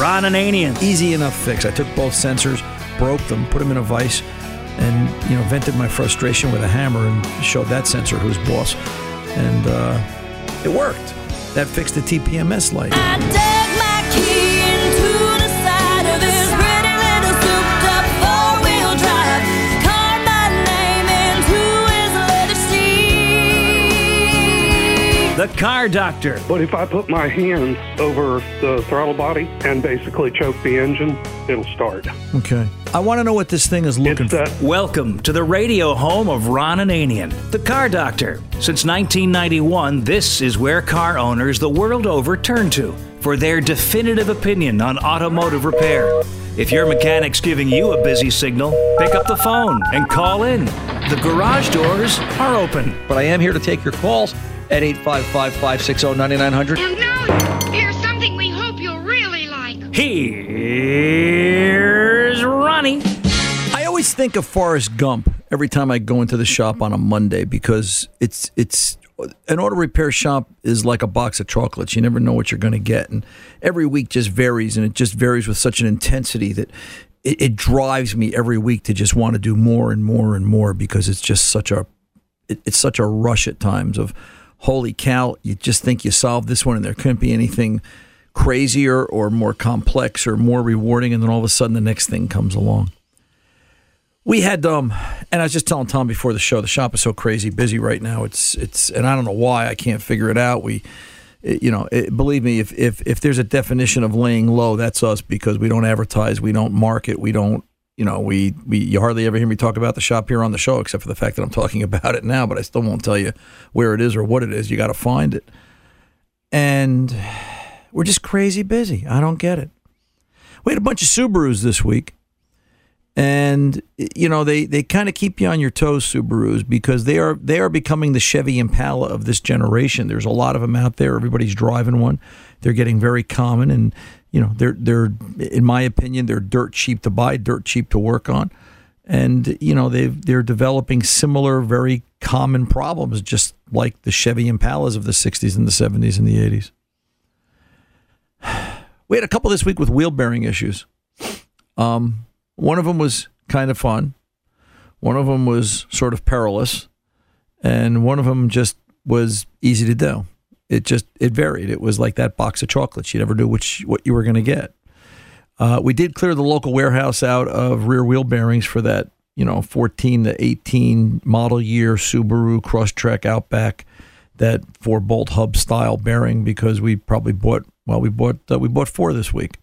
Ron Ananian. Easy enough fix. I took both sensors, broke them, put them in a vise, and you know vented my frustration with a hammer and showed that sensor who's boss, and uh, it worked. That fixed the TPMS light. The car doctor. But if I put my hands over the throttle body and basically choke the engine, it'll start. Okay. I want to know what this thing is looking It's that Welcome to the radio home of Ron Ananian, the car doctor. Since 1991, this is where car owners the world over turn to for their definitive opinion on automotive repair. If your mechanic's giving you a busy signal, pick up the phone and call in. The garage doors are open. But I am here to take your calls at 855 560 9900. And now, here's something we hope you'll really like. Here's Ronnie. I always think of Forrest Gump every time I go into the shop on a Monday because it's it's an auto repair shop is like a box of chocolates. You never know what you're going to get, and every week just varies, and it just varies with such an intensity that it, it drives me every week to just want to do more and more and more because it's just such a it, it's such a rush at times of holy cow you just think you solved this one and there couldn't be anything crazier or more complex or more rewarding and then all of a sudden the next thing comes along. We had um and i was just telling tom before the show the shop is so crazy busy right now. It's it's and i don't know why i can't figure it out. We it- you know it, believe me if, if if there's a definition of laying low that's us because we don't advertise we don't market we don't you know we, we you hardly ever hear me talk about the shop here on the show except for the fact that i'm talking about it now but i still won't tell you where it is or what it is you got to find it and we're just crazy busy i don't get it we had a bunch of subarus this week and you know they they kind of keep you on your toes Subarus because they are they are becoming the Chevy Impala of this generation. There's a lot of them out there. Everybody's driving one. They're getting very common, and you know they're they're in my opinion they're dirt cheap to buy, dirt cheap to work on, and you know they they're developing similar, very common problems, just like the Chevy Impalas of the '60s and the '70s and the '80s. We had a couple this week with wheel bearing issues. Um, one of them was kind of fun. One of them was sort of perilous, and one of them just was easy to do. It just it varied. It was like that box of chocolates. You never knew which what you were going to get. Uh, we did clear the local warehouse out of rear wheel bearings for that, you know, 14 to 18 model year Subaru Crosstrek Outback, that four bolt hub style bearing because we probably bought well we bought uh, we bought four this week.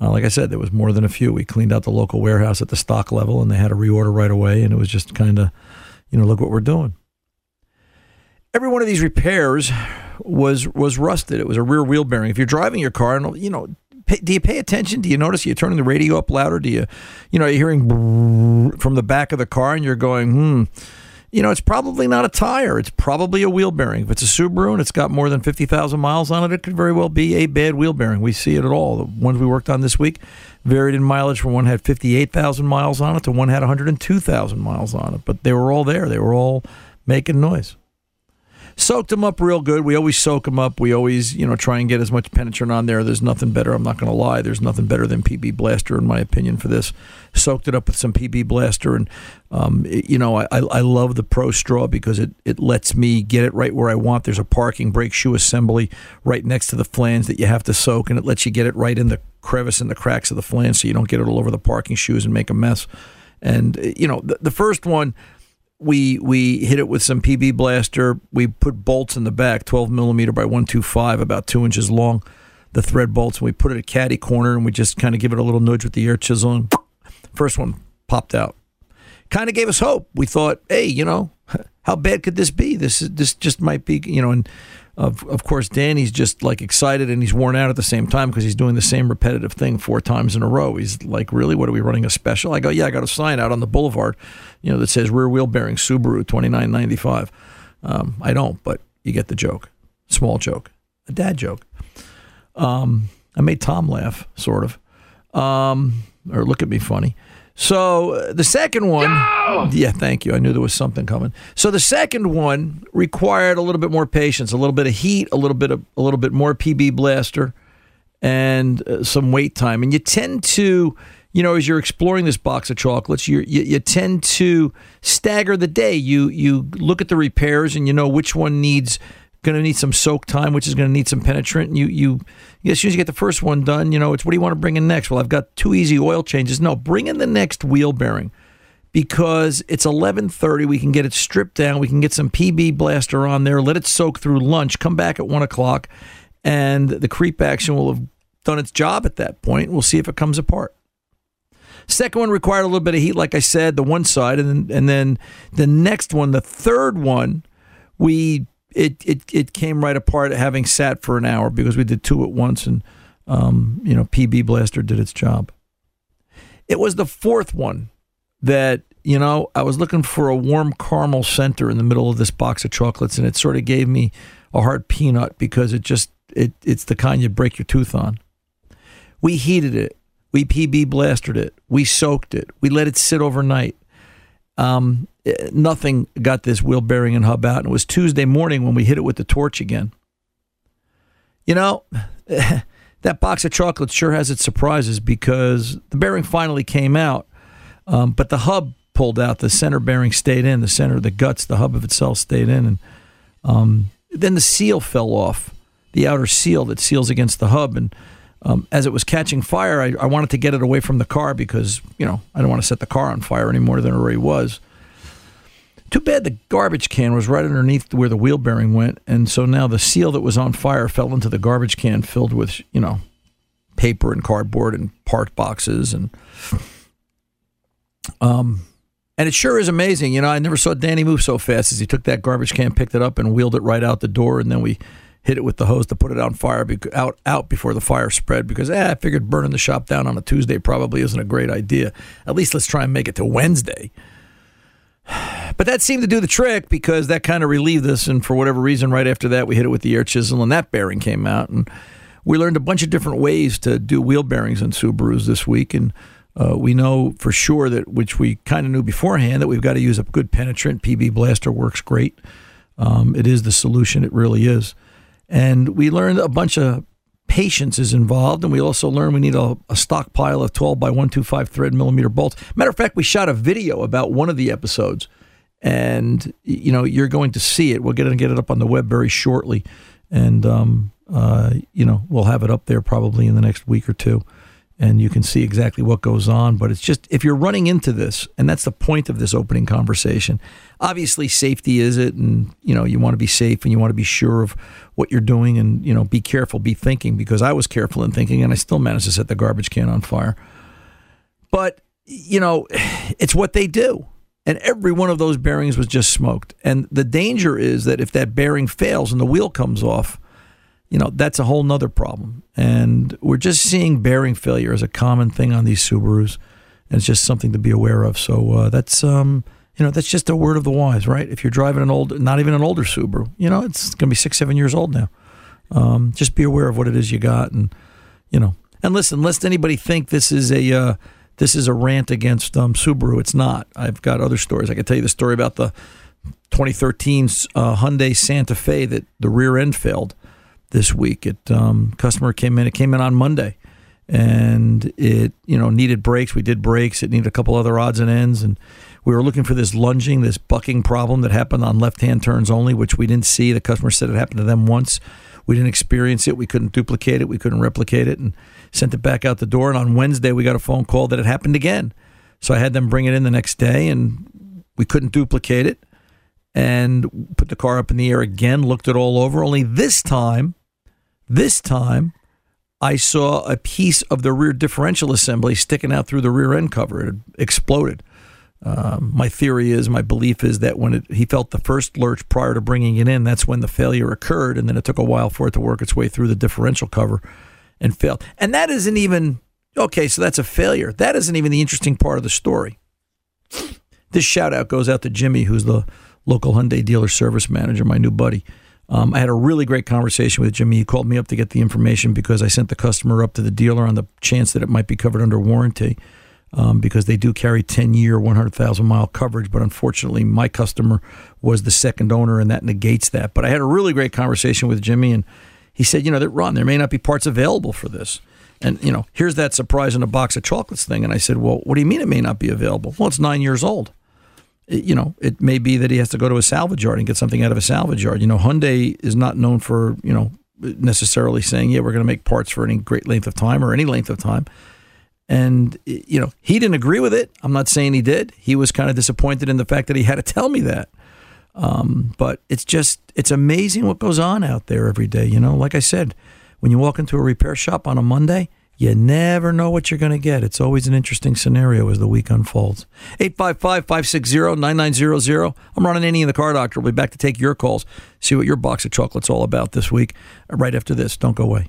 Uh, like I said, there was more than a few. We cleaned out the local warehouse at the stock level, and they had a reorder right away. And it was just kind of, you know, look what we're doing. Every one of these repairs was was rusted. It was a rear wheel bearing. If you're driving your car, and you know, do you pay attention? Do you notice you're turning the radio up louder? Do you, you know, you're hearing from the back of the car, and you're going, hmm you know, it's probably not a tire. It's probably a wheel bearing. If it's a Subaru and it's got more than 50,000 miles on it, it could very well be a bad wheel bearing. We see it at all. The ones we worked on this week varied in mileage from one had 58,000 miles on it to one had 102,000 miles on it. But they were all there. They were all making noise soaked them up real good. We always soak them up. We always, you know, try and get as much penetrant on there. There's nothing better. I'm not going to lie. There's nothing better than PB Blaster, in my opinion, for this. Soaked it up with some PB Blaster, and um, it, you know, I, I love the Pro Straw because it it lets me get it right where I want. There's a parking brake shoe assembly right next to the flange that you have to soak, and it lets you get it right in the crevice and the cracks of the flange, so you don't get it all over the parking shoes and make a mess. And you know, the, the first one we we hit it with some PB blaster. We put bolts in the back, 12 millimeter by 125, about two inches long, the thread bolts. And we put it at caddy corner, and we just kind of give it a little nudge with the air chisel. And first one popped out. Kind of gave us hope. We thought, hey, you know, how bad could this be? This is this just might be, you know, and of of course Danny's just like excited and he's worn out at the same time because he's doing the same repetitive thing four times in a row. He's like, really? What are we running a special? I go, yeah, I got a sign out on the boulevard, you know, that says rear wheel bearing Subaru twenty nine ninety five. Um, I don't, but you get the joke. Small joke, a dad joke. Um, I made Tom laugh, sort of, um, or look at me funny. So uh, the second one, no! yeah, thank you. I knew there was something coming. So the second one required a little bit more patience, a little bit of heat, a little bit of a little bit more PB blaster, and uh, some wait time. And you tend to, you know, as you're exploring this box of chocolates, you you tend to stagger the day. You you look at the repairs and you know which one needs going to need some soak time, which is going to need some penetrant. And you, you, as soon as you get the first one done, you know, it's what do you want to bring in next? Well, I've got two easy oil changes. No, bring in the next wheel bearing because it's 11:30. We can get it stripped down. We can get some PB blaster on there. Let it soak through lunch. Come back at one o'clock, and the creep action will have done its job at that point. We'll see if it comes apart. Second one required a little bit of heat, like I said, the one side, and then, and then the next one, the third one, we it, it, it came right apart having sat for an hour because we did two at once and, um, you know, PB Blaster did its job. It was the fourth one that, you know, I was looking for a warm caramel center in the middle of this box of chocolates and it sort of gave me a hard peanut because it just, it, it's the kind you break your tooth on. We heated it. We PB blastered it. We soaked it. We let it sit overnight. Um, nothing got this wheel bearing and hub out. And it was Tuesday morning when we hit it with the torch again. You know, that box of chocolates sure has its surprises because the bearing finally came out, um, but the hub pulled out. The center bearing stayed in. The center, of the guts, the hub of itself stayed in, and um, then the seal fell off. The outer seal that seals against the hub, and um, as it was catching fire, I, I wanted to get it away from the car because you know I don't want to set the car on fire any more than it already was. Too bad the garbage can was right underneath where the wheel bearing went, and so now the seal that was on fire fell into the garbage can filled with, you know, paper and cardboard and part boxes and um and it sure is amazing. You know, I never saw Danny move so fast as he took that garbage can, picked it up, and wheeled it right out the door, and then we hit it with the hose to put it on fire out out before the fire spread because eh, I figured burning the shop down on a Tuesday probably isn't a great idea. At least let's try and make it to Wednesday. But that seemed to do the trick because that kind of relieved us. And for whatever reason, right after that, we hit it with the air chisel and that bearing came out. And we learned a bunch of different ways to do wheel bearings in Subarus this week. And Uh, we know for sure that, which we kind of knew beforehand, that we've got to use a good penetrant. PB Blaster works great. Um, it is the solution. It really is. And we learned a bunch of patience is involved, and we also learned we need a, a stockpile of 12 by 125 thread millimeter bolts. Matter of fact, we shot a video about one of the episodes, and you know you're going to see it. We're going to get it up on the web very shortly, and um, uh, you know we'll have it up there probably in the next week or two and you can see exactly what goes on. But it's just if you're running into this, and that's the point of this opening conversation. Obviously, safety is it, and you know you want to be safe and you want to be sure of what you're doing, and you know be careful, be thinking. Because I was careful in thinking, and I still managed to set the garbage can on fire. But you know, it's what they do. And every one of those bearings was just smoked. And the danger is that if that bearing fails and the wheel comes off, you know, that's a whole nother problem. And we're just seeing bearing failure as a common thing on these Subarus. And it's just something to be aware of. So uh, that's, um, you know, that's just a word of the wise, right? If you're driving an old, not even an older Subaru, you know, it's going to be six, seven years old now. Um, just be aware of what it is you got. And, you know, and listen, lest anybody think this is a, uh, this is a rant against um, Subaru. It's not. I've got other stories. I can tell you the story about the 2013 uh, Hyundai Santa Fe that the rear end failed this week. It um, customer came in. It came in on Monday, and it you know needed brakes. We did brakes. It needed a couple other odds and ends, and we were looking for this lunging, this bucking problem that happened on left-hand turns only, which we didn't see. The customer said it happened to them once. We didn't experience it. We couldn't duplicate it. We couldn't replicate it, and sent it back out the door. And on Wednesday, we got a phone call that it happened again. So I had them bring it in the next day, and we couldn't duplicate it and put the car up in the air again, looked it all over. Only this time, this time, I saw a piece of the rear differential assembly sticking out through the rear end cover. It exploded. Um, my theory is, my belief is that when it, he felt the first lurch prior to bringing it in, that's when the failure occurred, and then it took a while for it to work its way through the differential cover and failed. And that isn't even okay. So that's a failure. That isn't even the interesting part of the story. This shout out goes out to Jimmy, who's the local Hyundai dealer service manager, my new buddy. Um, I had a really great conversation with Jimmy. He called me up to get the information because I sent the customer up to the dealer on the chance that it might be covered under warranty um, because they do carry 10 year, 100,000 mile coverage. But unfortunately, my customer was the second owner and that negates that. But I had a really great conversation with Jimmy and he said, you know, that Ron, there may not be parts available for this. And, you know, here's that surprise in a box of chocolates thing. And I said, well, what do you mean it may not be available? Well, it's nine years old you know, it may be that he has to go to a salvage yard and get something out of a salvage yard. You know, Hyundai is not known for, you know, necessarily saying, yeah, we're going to make parts for any great length of time or any length of time. And, you know, he didn't agree with it. I'm not saying he did. He was kind of disappointed in the fact that he had to tell me that. Um, but it's just, it's amazing what goes on out there every day. You know, like I said, when you walk into a repair shop on a Monday, you never know what you're going to get. It's always an interesting scenario as the week unfolds. 855 560 9900. I'm running Ron Ananian the car doctor. We'll be back to take your calls, see what your box of chocolate's all about this week, right after this. Don't go away.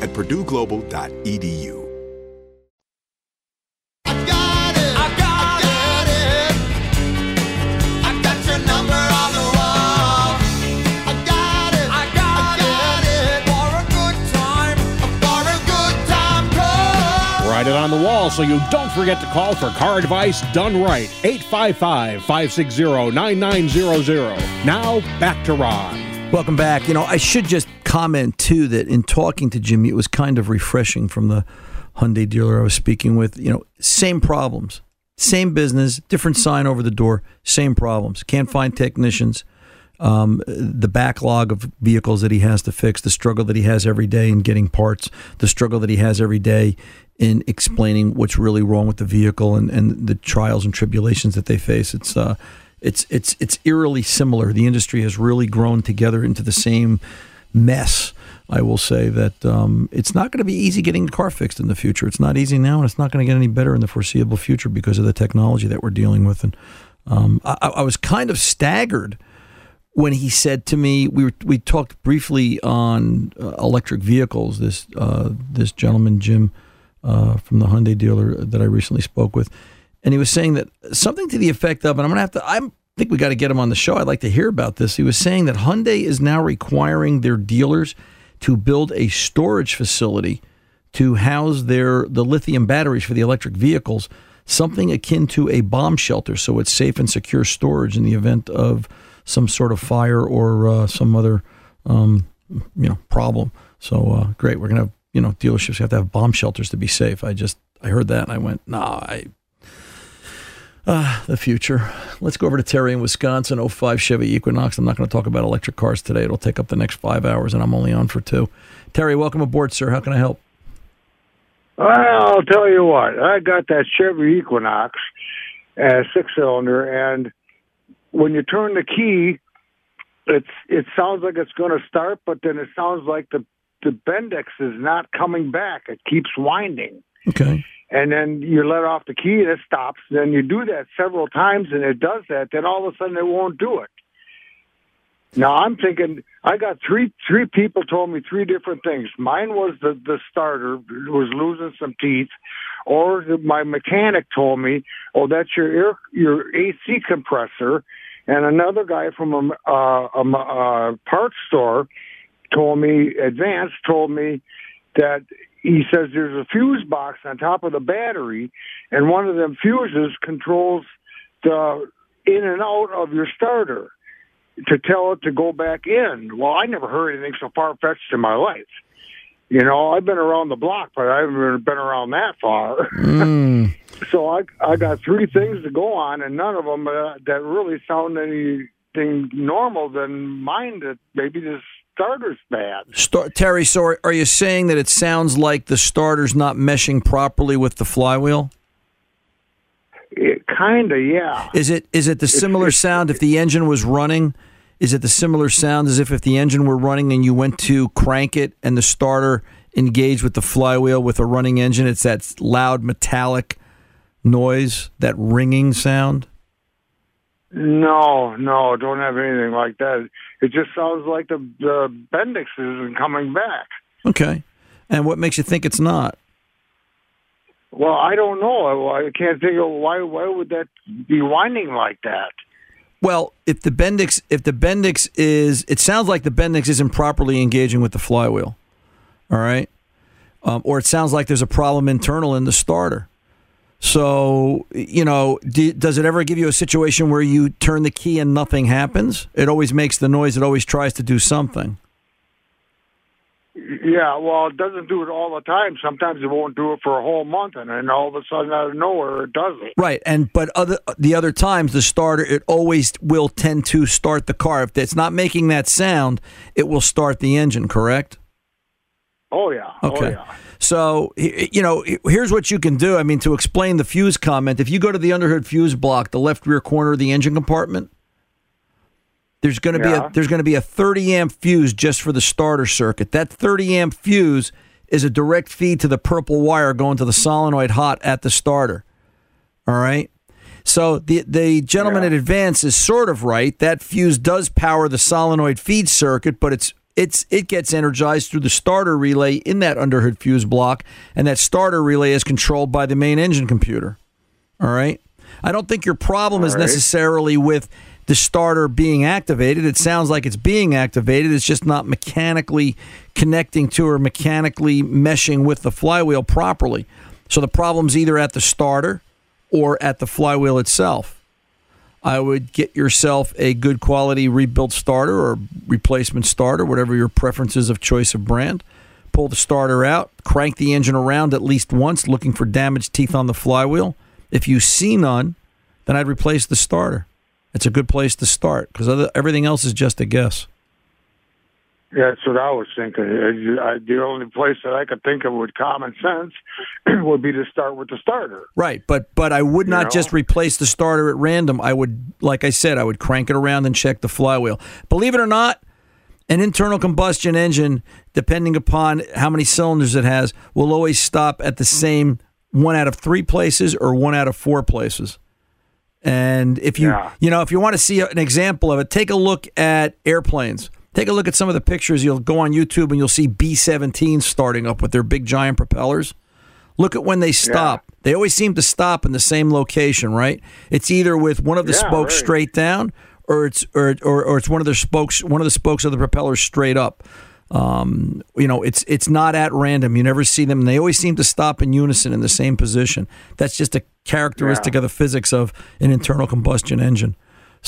at purdueglobal.edu. I've got it. I've got it. I've got your number on the wall. I've got it. I've got it. For a good time. For a good time. Write it on the wall so you don't forget to call for car advice done right. 855 560 9900. Now, back to Ron. Welcome back. You know, I should just comment too that in talking to Jimmy, it was kind of refreshing from the Hyundai dealer I was speaking with. You know, same problems, same business, different sign over the door, same problems. Can't find technicians. Um, the backlog of vehicles that he has to fix, the struggle that he has every day in getting parts, the struggle that he has every day in explaining what's really wrong with the vehicle and, and the trials and tribulations that they face. It's uh, it's it's it's eerily similar. The industry has really grown together into the same mess. I will say that um, it's not going to be easy getting the car fixed in the future. It's not easy now, and it's not going to get any better in the foreseeable future because of the technology that we're dealing with. And um, I, I was kind of staggered when he said to me, we were, we talked briefly on uh, electric vehicles. This uh, this gentleman Jim uh, from the Hyundai dealer that I recently spoke with, and he was saying that something to the effect of, and I'm gonna have to, I think we got to get him on the show. I'd like to hear about this. He was saying that Hyundai is now requiring their dealers to build a storage facility to house their the lithium batteries for the electric vehicles, something akin to a bomb shelter, so it's safe and secure storage in the event of some sort of fire or uh, some other um, you know problem. So uh, great, we're gonna have you know dealerships have to have bomb shelters to be safe. I just I heard that and I went, nah, I. Uh, the future. Let's go over to Terry in Wisconsin, 05 Chevy Equinox. I'm not going to talk about electric cars today. It'll take up the next five hours, and I'm only on for two. Terry, welcome aboard, sir. How can I help? Well, I'll tell you what. I got that Chevy Equinox, uh, six cylinder, and when you turn the key, it's it sounds like it's going to start, but then it sounds like the the Bendix is not coming back. It keeps winding. Okay. And then you let off the key and it stops. Then you do that several times and it does that. Then all of a sudden it won't do it. Now I'm thinking I got three three people told me three different things. Mine was the the starter was losing some teeth, or my mechanic told me, "Oh, that's your air your AC compressor," and another guy from a, uh, a, a parts store told me Advance told me that he says there's a fuse box on top of the battery, and one of them fuses controls the in and out of your starter to tell it to go back in. Well, I never heard anything so far fetched in my life. You know, I've been around the block, but I haven't been around that far. Mm. so I I got three things to go on, and none of them uh, that really sound anything normal than mine. That maybe the starter's bad. Star- Terry, so are, are you saying that it sounds like the starter's not meshing properly with the flywheel? It kind of, yeah. Is it is it the similar sound if the engine was running? Is it the similar sound as if if the engine were running and you went to crank it and the starter engage with the flywheel with a running engine? It's that loud metallic noise, that ringing sound. No, no, don't have anything like that. It just sounds like the the Bendix isn't coming back. Okay. And what makes you think it's not? Well, I don't know. I can't think of why. Why would that be whining like that? Well, if the Bendix, if the Bendix is, it sounds like the Bendix isn't properly engaging with the flywheel. All right, um, or it sounds like there's a problem internal in the starter. So, you know, do, does it ever give you a situation where you turn the key and nothing happens? It always makes the noise. It always tries to do something. Yeah, well, it doesn't do it all the time. Sometimes it won't do it for a whole month, and then all of a sudden, out of nowhere, it does it. Right, and but other the other times, the starter it always will tend to start the car. If it's not making that sound, it will start the engine. Correct? Oh yeah. Oh, okay. Oh, yeah. So, you know, here's what you can do. I mean, to explain the fuse comment, if you go to the underhood fuse block, the left rear corner of the engine compartment, there's going to be a there's going to be a 30 amp fuse just for the starter circuit. That 30 amp fuse is a direct feed to the purple wire going to the solenoid hot at the starter. All right. So the the gentleman at Advance is sort of right. That fuse does power the solenoid feed circuit, but it's it's it gets energized through the starter relay in that underhood fuse block, and that starter relay is controlled by the main engine computer. All right. I don't think your problem is All right. necessarily with the starter being activated. It sounds like it's being activated. It's just not mechanically connecting to or mechanically meshing with the flywheel properly. So the problem's either at the starter or at the flywheel itself. I would get yourself a good quality rebuilt starter or replacement starter, whatever your preferences of choice of brand. Pull the starter out, crank the engine around at least once, looking for damaged teeth on the flywheel. If you see none, then I'd replace the starter. It's a good place to start because everything else is just a guess. Yeah, that's what I was thinking. Uh, I- The only place that I could think of with common sense would be to start with the starter. Right, but but I would You not know? just replace the starter at random. I would, like I said, I would crank it around and check the flywheel. Believe it or not, an internal combustion engine, depending upon how many cylinders it has, will always stop at the same one out of three places or one out of four places. And if you Yeah. you know if you want to see an example of it, take a look at airplanes. Take a look at some of the pictures. You'll go on YouTube and you'll see B-17s starting up with their big giant propellers. Look at when they stop. They always seem to stop in the same location, right? It's either with one of the Yeah, spokes right. straight down, or it's or, or or it's one of the spokes one of the spokes of the propellers straight up. Um, you know, it's it's not at random. You never see them. And they always seem to stop in unison in the same position. That's just a characteristic of the physics of an internal combustion engine.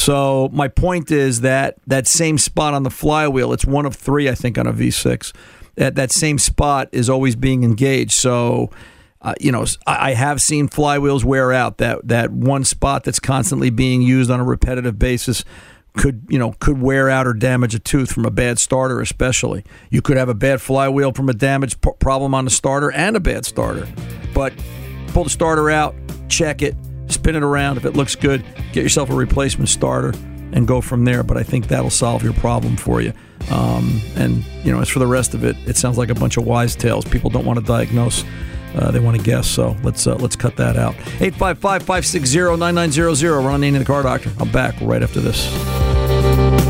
So my point is that that same spot on the flywheel, it's one of three, I think, on a V6. That that same spot is always being engaged. So, uh, you know, I, I have seen flywheels wear out. That that one spot that's constantly being used on a repetitive basis could you know could wear out or damage a tooth from a bad starter, especially. You could have a bad flywheel from a damaged p- problem on the starter and a bad starter. But pull the starter out, check it, spin it around. If it looks good, get yourself a replacement starter and go from there. But I think that'll solve your problem for you. Um, and you know, as for the rest of it, it sounds like a bunch of wise tales. People don't want to diagnose. Uh, they want to guess, so let's uh, let's cut that out. 855-560-9900. Ron Ananian, the Car Doctor. I'm back right after this.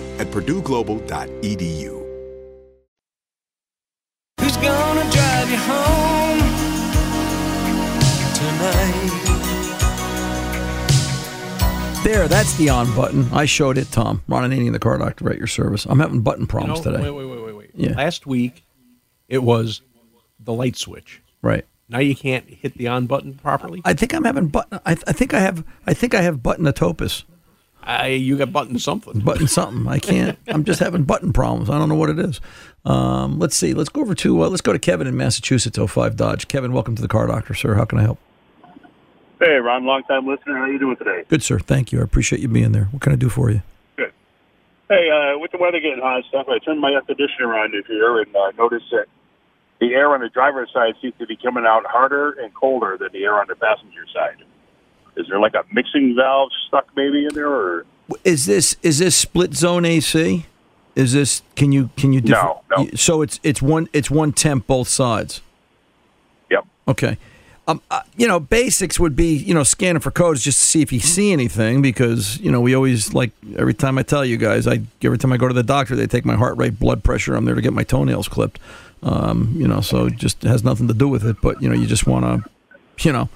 at purdueglobal.edu. Who's gonna drive you home tonight? There, that's the on button. I showed it, Tom. Ron Ananian, the car doctor at your service. I'm having button problems You know, today. Wait, wait, wait, wait, wait. Yeah. Last week, it was the light switch. Right. Now you can't hit the on button properly. I think I'm having button. I, I think I have. I think I have button atopus. I, you got button something. Button something. I can't. I'm just having button problems. I don't know what it is. Um, let's see. Let's go over to. Uh, let's go to Kevin in Massachusetts. 05 Dodge. Kevin, welcome to the car doctor, sir. How can I help? Hey, Ron, long time listener. How you doing today? Good, sir. Thank you. I appreciate you being there. What can I do for you? Good. Hey, uh, with the weather getting hot and stuff, I turned my air conditioner on this year and uh, noticed that the air on the driver's side seems to be coming out harder and colder than the air on the passenger side. Is there like a mixing valve stuck maybe in there, or Is this is this split zone AC? Is this can you can you differ- No, no. So it's it's one it's one temp both sides. Yep. Okay. Um, uh, you know, basics would be you know scanning for codes just to see if you see anything because you know we always like every time I tell you guys I every time I go to the doctor they take my heart rate, blood pressure. I'm there to get my toenails clipped. Um, you know, so it just has nothing to do with it. But you know, you just want to, you know,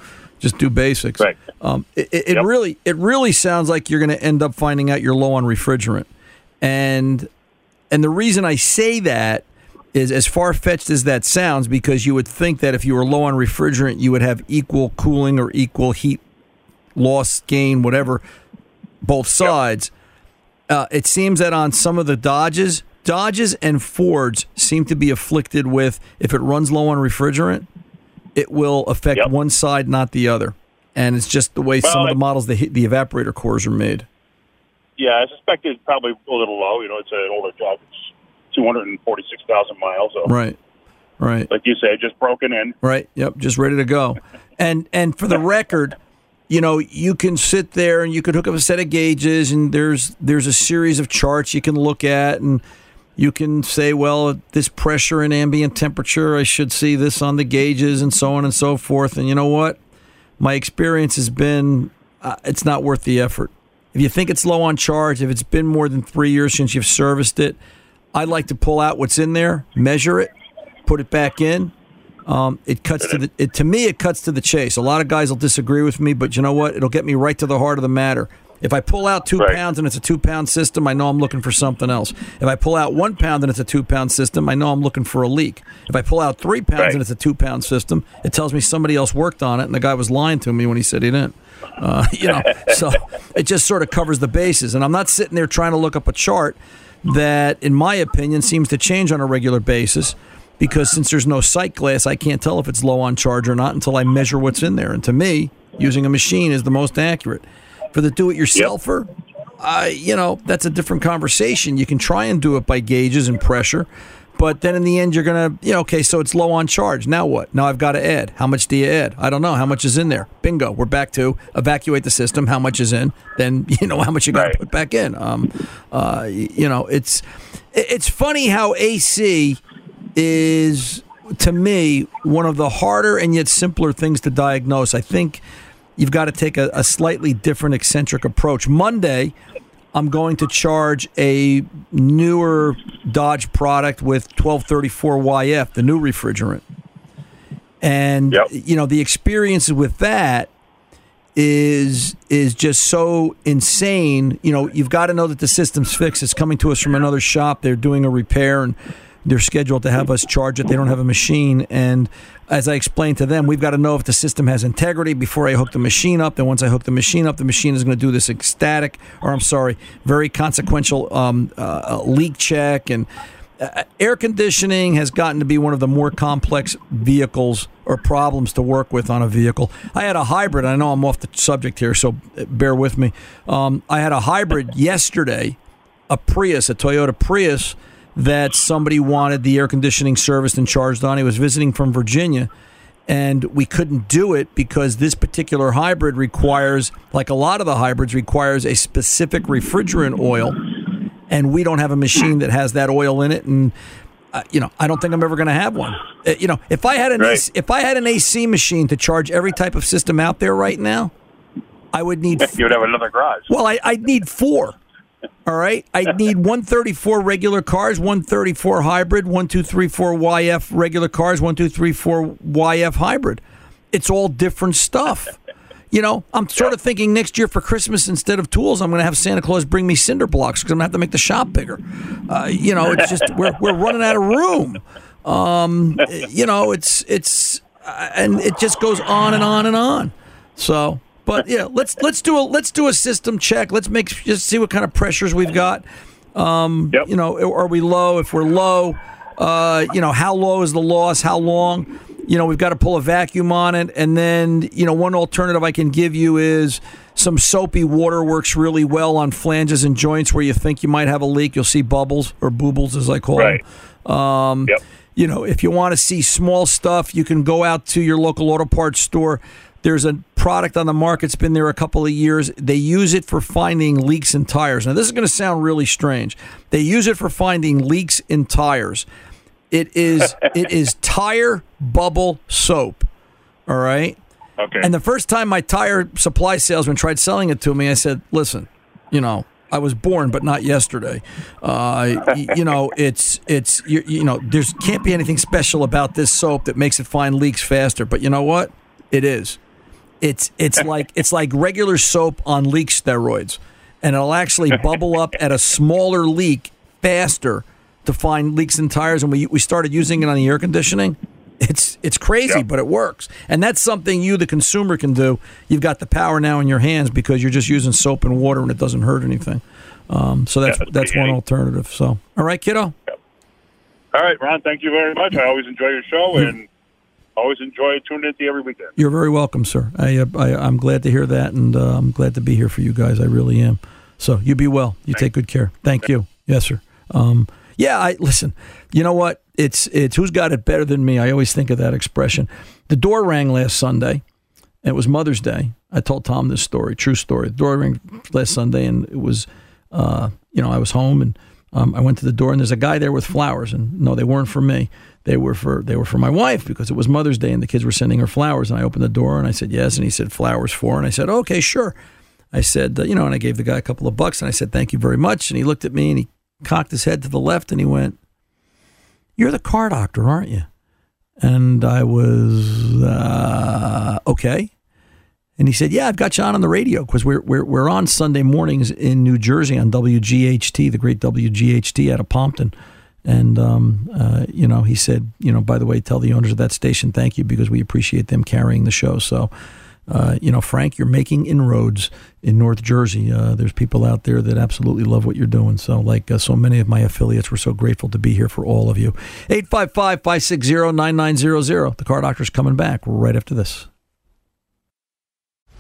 just do basics. Right. Um, it it, it really it really sounds like you're going to end up finding out you're low on refrigerant, and and the reason I say that is as far fetched as that sounds, because you would think that if you were low on refrigerant, you would have equal cooling or equal heat loss, gain, whatever, both sides. Uh, it seems that on some of the Dodges, Dodges and Fords seem to be afflicted with if it runs low on refrigerant, it will affect one side, not the other. And it's just the way some of the models, the, the evaporator cores are made. yeah, I suspect it's probably a little low. You know, it's an older truck. It's two hundred and forty-six thousand miles. So, Right. Right. like you say, just broken in. Right. Yep. Just ready to go. And and for the record, you know, you can sit there and you could hook up a set of gauges, and there's there's a series of charts you can look at, and you can say, well, this pressure and ambient temperature, I should see this on the gauges, and so on and so forth. And you know what? My experience has been, uh, it's not worth the effort. If you think it's low on charge, if it's been more than three years since you've serviced it, I'd like to pull out what's in there, measure it, put it back in, Um, it cuts to the it, to me. It cuts to the chase. A lot of guys will disagree with me, but you know what? It'll get me right to the heart of the matter. If I pull out two Right. pounds and it's a two pound system, I know I'm looking for something else. If I pull out one pound and it's a two pound system, I know I'm looking for a leak. If I pull out three pounds Right. and it's a two pound system, it tells me somebody else worked on it and the guy was lying to me when he said he didn't. Uh, you know, so it just sort of covers the bases. And I'm not sitting there trying to look up a chart that, in my opinion, seems to change on a regular basis. Because since there's no sight glass, I can't tell if it's low on charge or not until I measure what's in there. And to me, using a machine is the most accurate. For the do-it-yourselfer, uh, you know, that's a different conversation. You can try and do it by gauges and pressure, but then in the end, you're going to, you know, okay, so it's low on charge. Now what? Now I've got to add. How much do you add? I don't know. How much is in there? Bingo. We're back to evacuate the system. How much is in? Then, you know, how much you got to put back in. Um, uh, you know, it's, it's funny how AC is, to me, one of the harder and yet simpler things to diagnose. I think you've got to take a, a slightly different eccentric approach. Monday, I'm going to charge a newer Dodge product with 1234YF, the new refrigerant. And you know, the experience with that is is just so insane. You know, you've got to know that the system's fixed. It's coming to us from another shop. They're doing a repair and they're scheduled to have us charge it. They don't have a machine. And as I explained to them, we've got to know if the system has integrity before I hook the machine up. Then once I hook the machine up, the machine is going to do this ecstatic, or I'm sorry, very consequential um, uh, leak check and uh, air conditioning has gotten to be one of the more complex vehicles or problems to work with on a vehicle. I had a hybrid. I know I'm off the subject here, so bear with me. Um, I had a hybrid yesterday, a Prius, a Toyota Prius, that somebody wanted the air conditioning serviced and charged on. He was visiting from Virginia, and we couldn't do it because this particular hybrid requires, like a lot of the hybrids, requires a specific refrigerant oil and we don't have a machine that has that oil in it and uh, you know I don't think I'm ever going to have one Uh, you know if I had an AC, if I had an AC machine to charge every type of system out there right now I would need You would have another garage. well I I'd need 4 all right I'd need 134 regular cars 134 hybrid 1234 YF regular cars 1234 YF hybrid it's all different stuff you know, I'm sort of thinking next year for Christmas instead of tools, I'm going to have Santa Claus bring me cinder blocks because I'm going to have to make the shop bigger. Uh, you know, it's just we're we're running out of room. Um, you know, it's it's uh, and it just goes on and on and on. So, but yeah, let's let's do a let's do a system check. Let's make just see what kind of pressures we've got. Um, You know, are we low? If we're low, uh, you know, how low is the loss? How long? You know, we've got to pull a vacuum on it, and then you know, one alternative I can give you is some soapy water works really well on flanges and joints where you think you might have a leak. You'll see bubbles or boobles, as I call them. Um, You know, if you want to see small stuff, you can go out to your local auto parts store. There's a product on the market. It's been there a couple of years. They use it for finding leaks in tires. Now, this is going to sound really strange. They use it for finding leaks in tires. It is it is tire bubble soap. All right. Okay. And the first time my tire supply salesman tried selling it to me, I said, "Listen, you know, I was born, but not yesterday. Uh, y- you know, it's it's you, you know, there's can't be anything special about this soap that makes it find leaks faster. But you know what? It is. It's it's like it's like regular soap on leak steroids, and it'll actually bubble up at a smaller leak faster to find leaks in tires. And we we started using it on the air conditioning. It's it's crazy, but it works, and that's something you, the consumer, can do. You've got the power now in your hands because you're just using soap and water, and it doesn't hurt anything. Um, so that's Yeah, that's that's one alternative. So, all right, kiddo. All right, Ron. Thank you very much. I always enjoy your show and always enjoy tuning into every weekend. You're very welcome, sir. I, uh, I I'm glad to hear that, and uh, I'm glad to be here for you guys. I really am. So you be well. You take good care. Thank you. Yes, sir. Um, yeah. I listen. You know what? It's it's who's got it better than me. I always think of that expression. The door rang last Sunday. It was Mother's Day. I told Tom this story, true story. The door rang last Sunday, and it was, uh, you know, I was home and um, I went to the door, and there's a guy there with flowers, and no, they weren't for me. They were for they were for my wife because it was Mother's Day, and the kids were sending her flowers. And I opened the door, and I said yes, and he said flowers for, and I said okay, sure. I said, uh, you know, and I gave the guy a couple of bucks, and I said thank you very much, and he looked at me and he cocked his head to the left, and he went, "You're the car doctor, aren't you?" And I was, uh, okay. And he said, "Yeah, I've got you on on the radio because we're we're we're on Sunday mornings in New Jersey on WGHT, the great WGHT out of Pompton." And um, uh, you know, he said, "You know, by the way, tell the owners of that station thank you because we appreciate them carrying the show." So, uh, you know, Frank, you're making inroads in North Jersey. Uh, there's people out there that absolutely love what you're doing. So, like uh, so many of my affiliates, we're so grateful to be here for all of you. 855 560 9900. The car doctor's coming back right after this.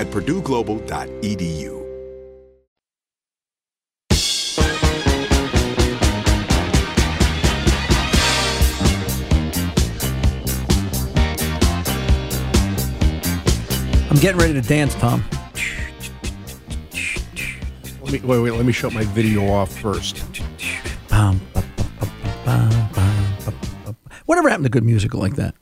at purdueglobal.edu. I'm getting ready to dance, Tom. Let me, wait, wait, let me shut my video off first. Bum. Whatever happened to good music like that?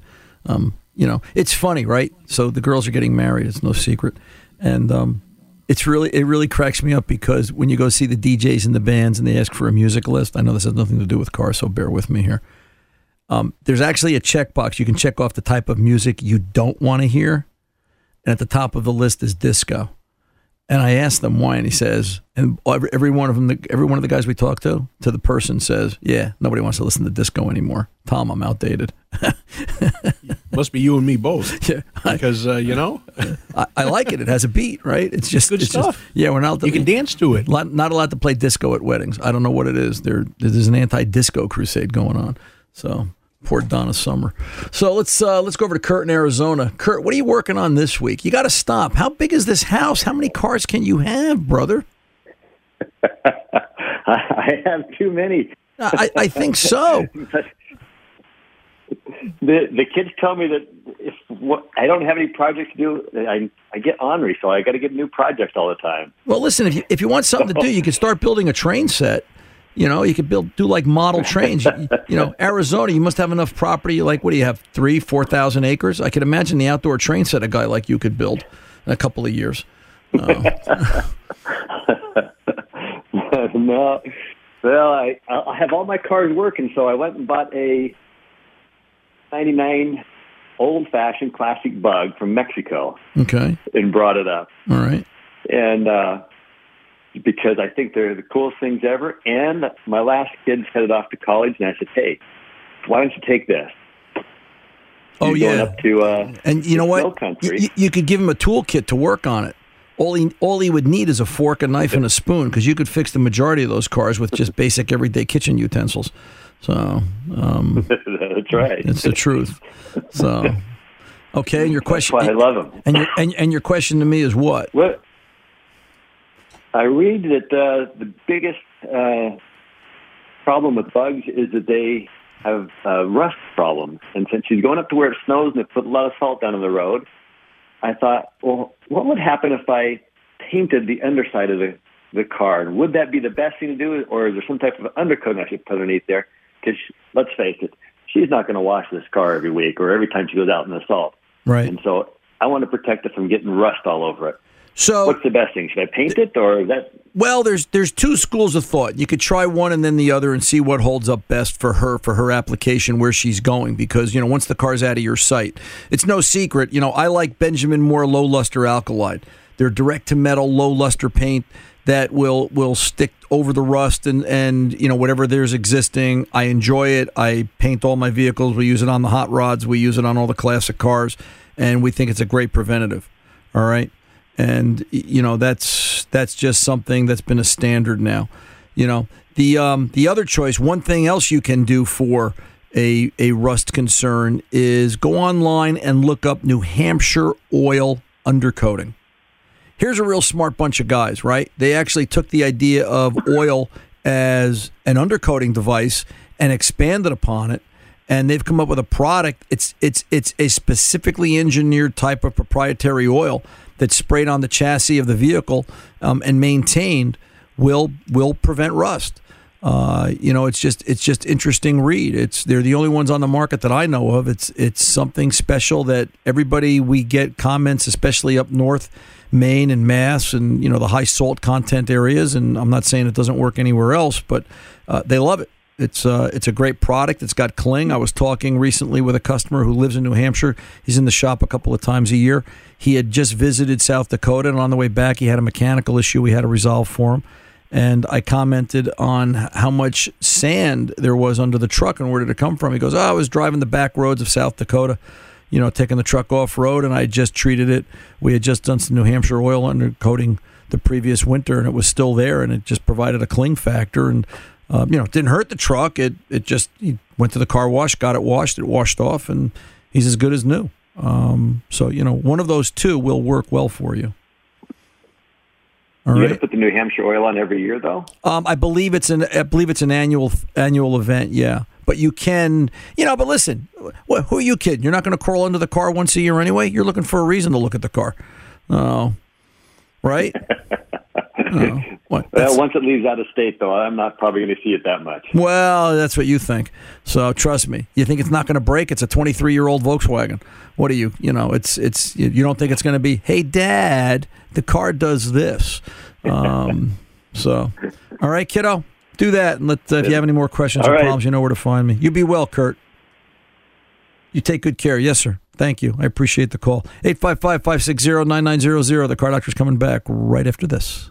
Um, you know, it's funny, right? So the girls are getting married. It's no secret, and um, it's really it really cracks me up because when you go see the DJs and the bands and they ask for a music list, I know this has nothing to do with cars, so bear with me here. Um, there's actually a checkbox you can check off the type of music you don't want to hear, and at the top of the list is disco. And I asked them why, and he says, and every, every one of them, the, every one of the guys we talked to, to the person says, yeah, nobody wants to listen to disco anymore. Tom, I'm outdated. Must be you and me both. Yeah, because uh, you know, I, I like it. It has a beat, right? It's just Good it's just- stuff. yeah, we're not. You can dance to it. Not, not allowed to play disco at weddings. I don't know what it is. There, there's an anti-disco crusade going on. So poor Donna Summer. So let's uh, let's go over to Kurt in Arizona. Kurt, what are you working on this week? You got to stop. How big is this house? How many cars can you have, brother? I have too many. I, I think so. the the kids tell me that if what, I don't have any projects to do, I I get ornery, so I got to get new projects all the time. Well, listen, if you, if you want something to do, you can start building a train set. You know, you could build do like model trains. you, you know, Arizona, you must have enough property. Like, what do you have? Three, four thousand acres. I could imagine the outdoor train set a guy like you could build in a couple of years. Uh, no, well, I I have all my cars working, so I went and bought a '99 old-fashioned classic bug from Mexico okay. and brought it up. All right. And uh, because I think they're the coolest things ever. And my last kid's headed off to college, and I said, "Hey, why don't you take this?" Oh He's yeah. up to uh, And you know what? You, you could give him a toolkit to work on it. All he all he would need is a fork, a knife, and a spoon because you could fix the majority of those cars with just basic everyday kitchen utensils. So um, That's right. it's the truth. So okay, and your question. why I love 'em. And your and, and your question to me is what? What I read that uh, the biggest uh, problem with bugs is that they have uh, rust problems. And since she's going up to where it snows and they put a lot of salt down on the road, I thought, well, what would happen if I painted the underside of the the car? And would that be the best thing to do, or is there some type of undercoating I should put underneath there? Because let's face it, she's not going to wash this car every week or every time she goes out in the salt. Right. And so I want to protect it from getting rust all over it. So what's the best thing? Should I paint it or is that Well, there's there's two schools of thought. You could try one and then the other and see what holds up best for her for her application where she's going because you know once the car's out of your sight, it's no secret. You know I like Benjamin Moore low luster alkalite. They're direct to metal low luster paint that will will stick over the rust and and you know whatever there's existing. I enjoy it. I paint all my vehicles. We use it on the hot rods. We use it on all the classic cars, and we think it's a great preventative. All right and you know that's that's just something that's been a standard now. You know the um, the other choice. One thing else you can do for a a rust concern is go online and look up New Hampshire oil undercoating. Here's a real smart bunch of guys, right? They actually took the idea of oil as an undercoating device and expanded upon it and they've come up with a product. It's it's it's a specifically engineered type of proprietary oil that's sprayed on the chassis of the vehicle um, and maintained will will prevent rust. Uh, you know, it's just it's just interesting read. It's they're the only ones on the market that I know of. It's it's something special that everybody we get comments, especially up north, Maine and Mass, and you know the high salt content areas. And I'm not saying it doesn't work anywhere else, but uh, they love it. It's uh, it's a great product. It's got cling. I was talking recently with a customer who lives in New Hampshire. He's in the shop a couple of times a year. He had just visited South Dakota, and on the way back, he had a mechanical issue we had to resolve for him. And I commented on how much sand there was under the truck and where did it come from. He goes, "Oh, I was driving the back roads of South Dakota." You know, taking the truck off road, and I just treated it. We had just done some New Hampshire oil undercoating the previous winter, and it was still there, and it just provided a cling factor. And uh, you know, it didn't hurt the truck. It it just he went to the car wash, got it washed, it washed off, and he's as good as new. Um, so you know, one of those two will work well for you. All you right. got to put the New Hampshire oil on every year though? Um, I believe it's an I believe it's an annual annual event. Yeah, but you can you know. But listen, what, who are you kidding? You're not going to crawl under the car once a year anyway. You're looking for a reason to look at the car. Oh, right. Oh, what? Well, once it leaves out of state though, I'm not probably going to see it that much. Well, that's what you think. So trust me. You think it's not going to break? It's a 23 year old Volkswagen. What are you? You know, it's it's. You don't think it's going to be? Hey, Dad, the car does this. Um, so, all right, kiddo, do that. And let uh, if you have any more questions All or right. problems, you know where to find me. You be well, Kurt. You take good care. Yes, sir. Thank you. I appreciate the call. 855 560 9900. The car doctor's coming back right after this.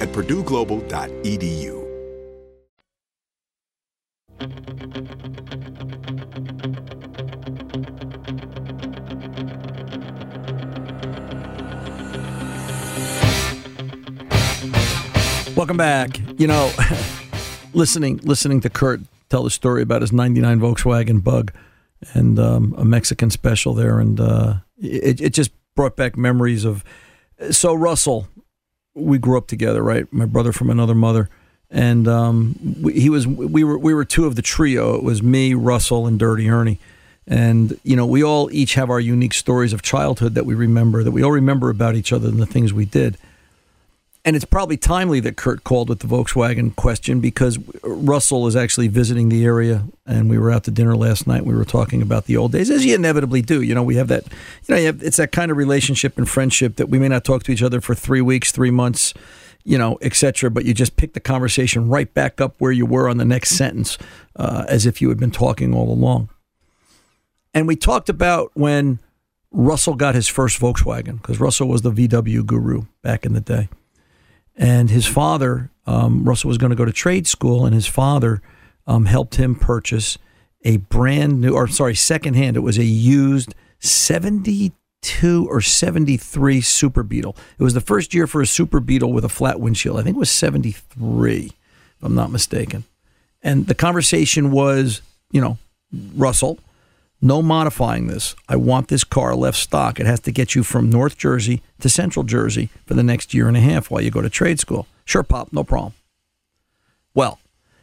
at purdueglobal.edu. Welcome back. You know, listening listening to Kurt tell the story about his '99 Volkswagen Bug and um, a Mexican special there, and uh, it it just brought back memories of. So Russell, we grew up together, right? My brother from another mother, and um, we, he was we were we were two of the trio. It was me, Russell, and Dirty Ernie. And you know, we all each have our unique stories of childhood that we remember, that we all remember about each other and the things we did. And it's probably timely that Kurt called with the Volkswagen question because Russell is actually visiting the area, and we were out to dinner last night. We were talking about the old days, as you inevitably do. You know, we have that. You know, you have, it's that kind of relationship and friendship that we may not talk to each other for three weeks, three months, you know, etc. But you just pick the conversation right back up where you were on the next sentence, uh, as if you had been talking all along. And we talked about when Russell got his first Volkswagen because Russell was the VW guru back in the day and his father, um, Russell was going to go to trade school, and his father um, helped him purchase a brand new, or sorry, secondhand. It was a used 72 or 73 Super Beetle. It was the first year for a Super Beetle with a flat windshield. I think it was 73, if I'm not mistaken. And the conversation was, you know, Russell, no modifying this. I want this car left stock. It has to get you from North Jersey to Central Jersey for the next year and a half while you go to trade school. Sure, Pop, no problem. Well,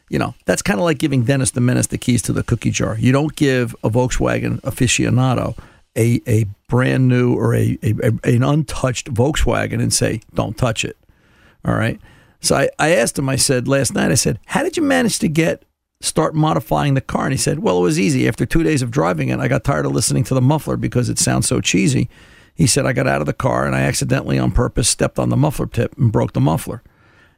you know, that's kind of like giving Dennis the Menace the keys to the cookie jar. You don't give a Volkswagen aficionado a, a brand new or a, a, a an untouched Volkswagen and say, don't touch it. All right. So I, I asked him, I said last night, I said, how did you manage to get start modifying the car? And he said, Well, it was easy. After two days of driving it, I got tired of listening to the muffler because it sounds so cheesy. He said, I got out of the car and I accidentally, on purpose, stepped on the muffler tip and broke the muffler.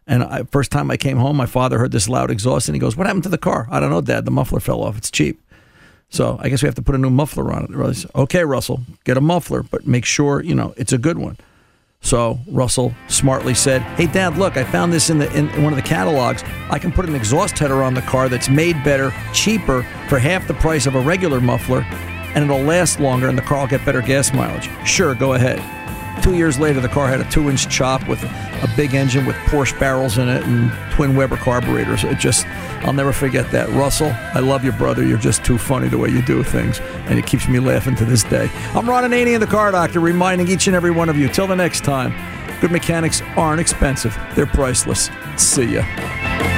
And I, first time I came home, my father heard this loud exhaust and he goes, What happened to the car? I don't know, Dad. The muffler fell off. It's cheap. So I guess we have to put a new muffler on it. Okay, Russell, get a muffler, but make sure, you know, it's a good one. So Russell smartly said, "Hey, Dad, look, I found this in the in one of the catalogs. I can put an exhaust header on the car that's made better, cheaper, for half the price of a regular muffler, and it'll last longer, and the car will get better gas mileage. Sure, go ahead." Two years later, the car had a two-inch chop with a big engine with Porsche barrels in it and twin Weber carburetors. It just, I'll never forget that. Russell, I love your brother. You're just too funny the way you do things, and it keeps me laughing to this day. I'm Ron Ananian, the Car Doctor, reminding each and every one of you. Till the next time, good mechanics aren't expensive; they're priceless. See ya.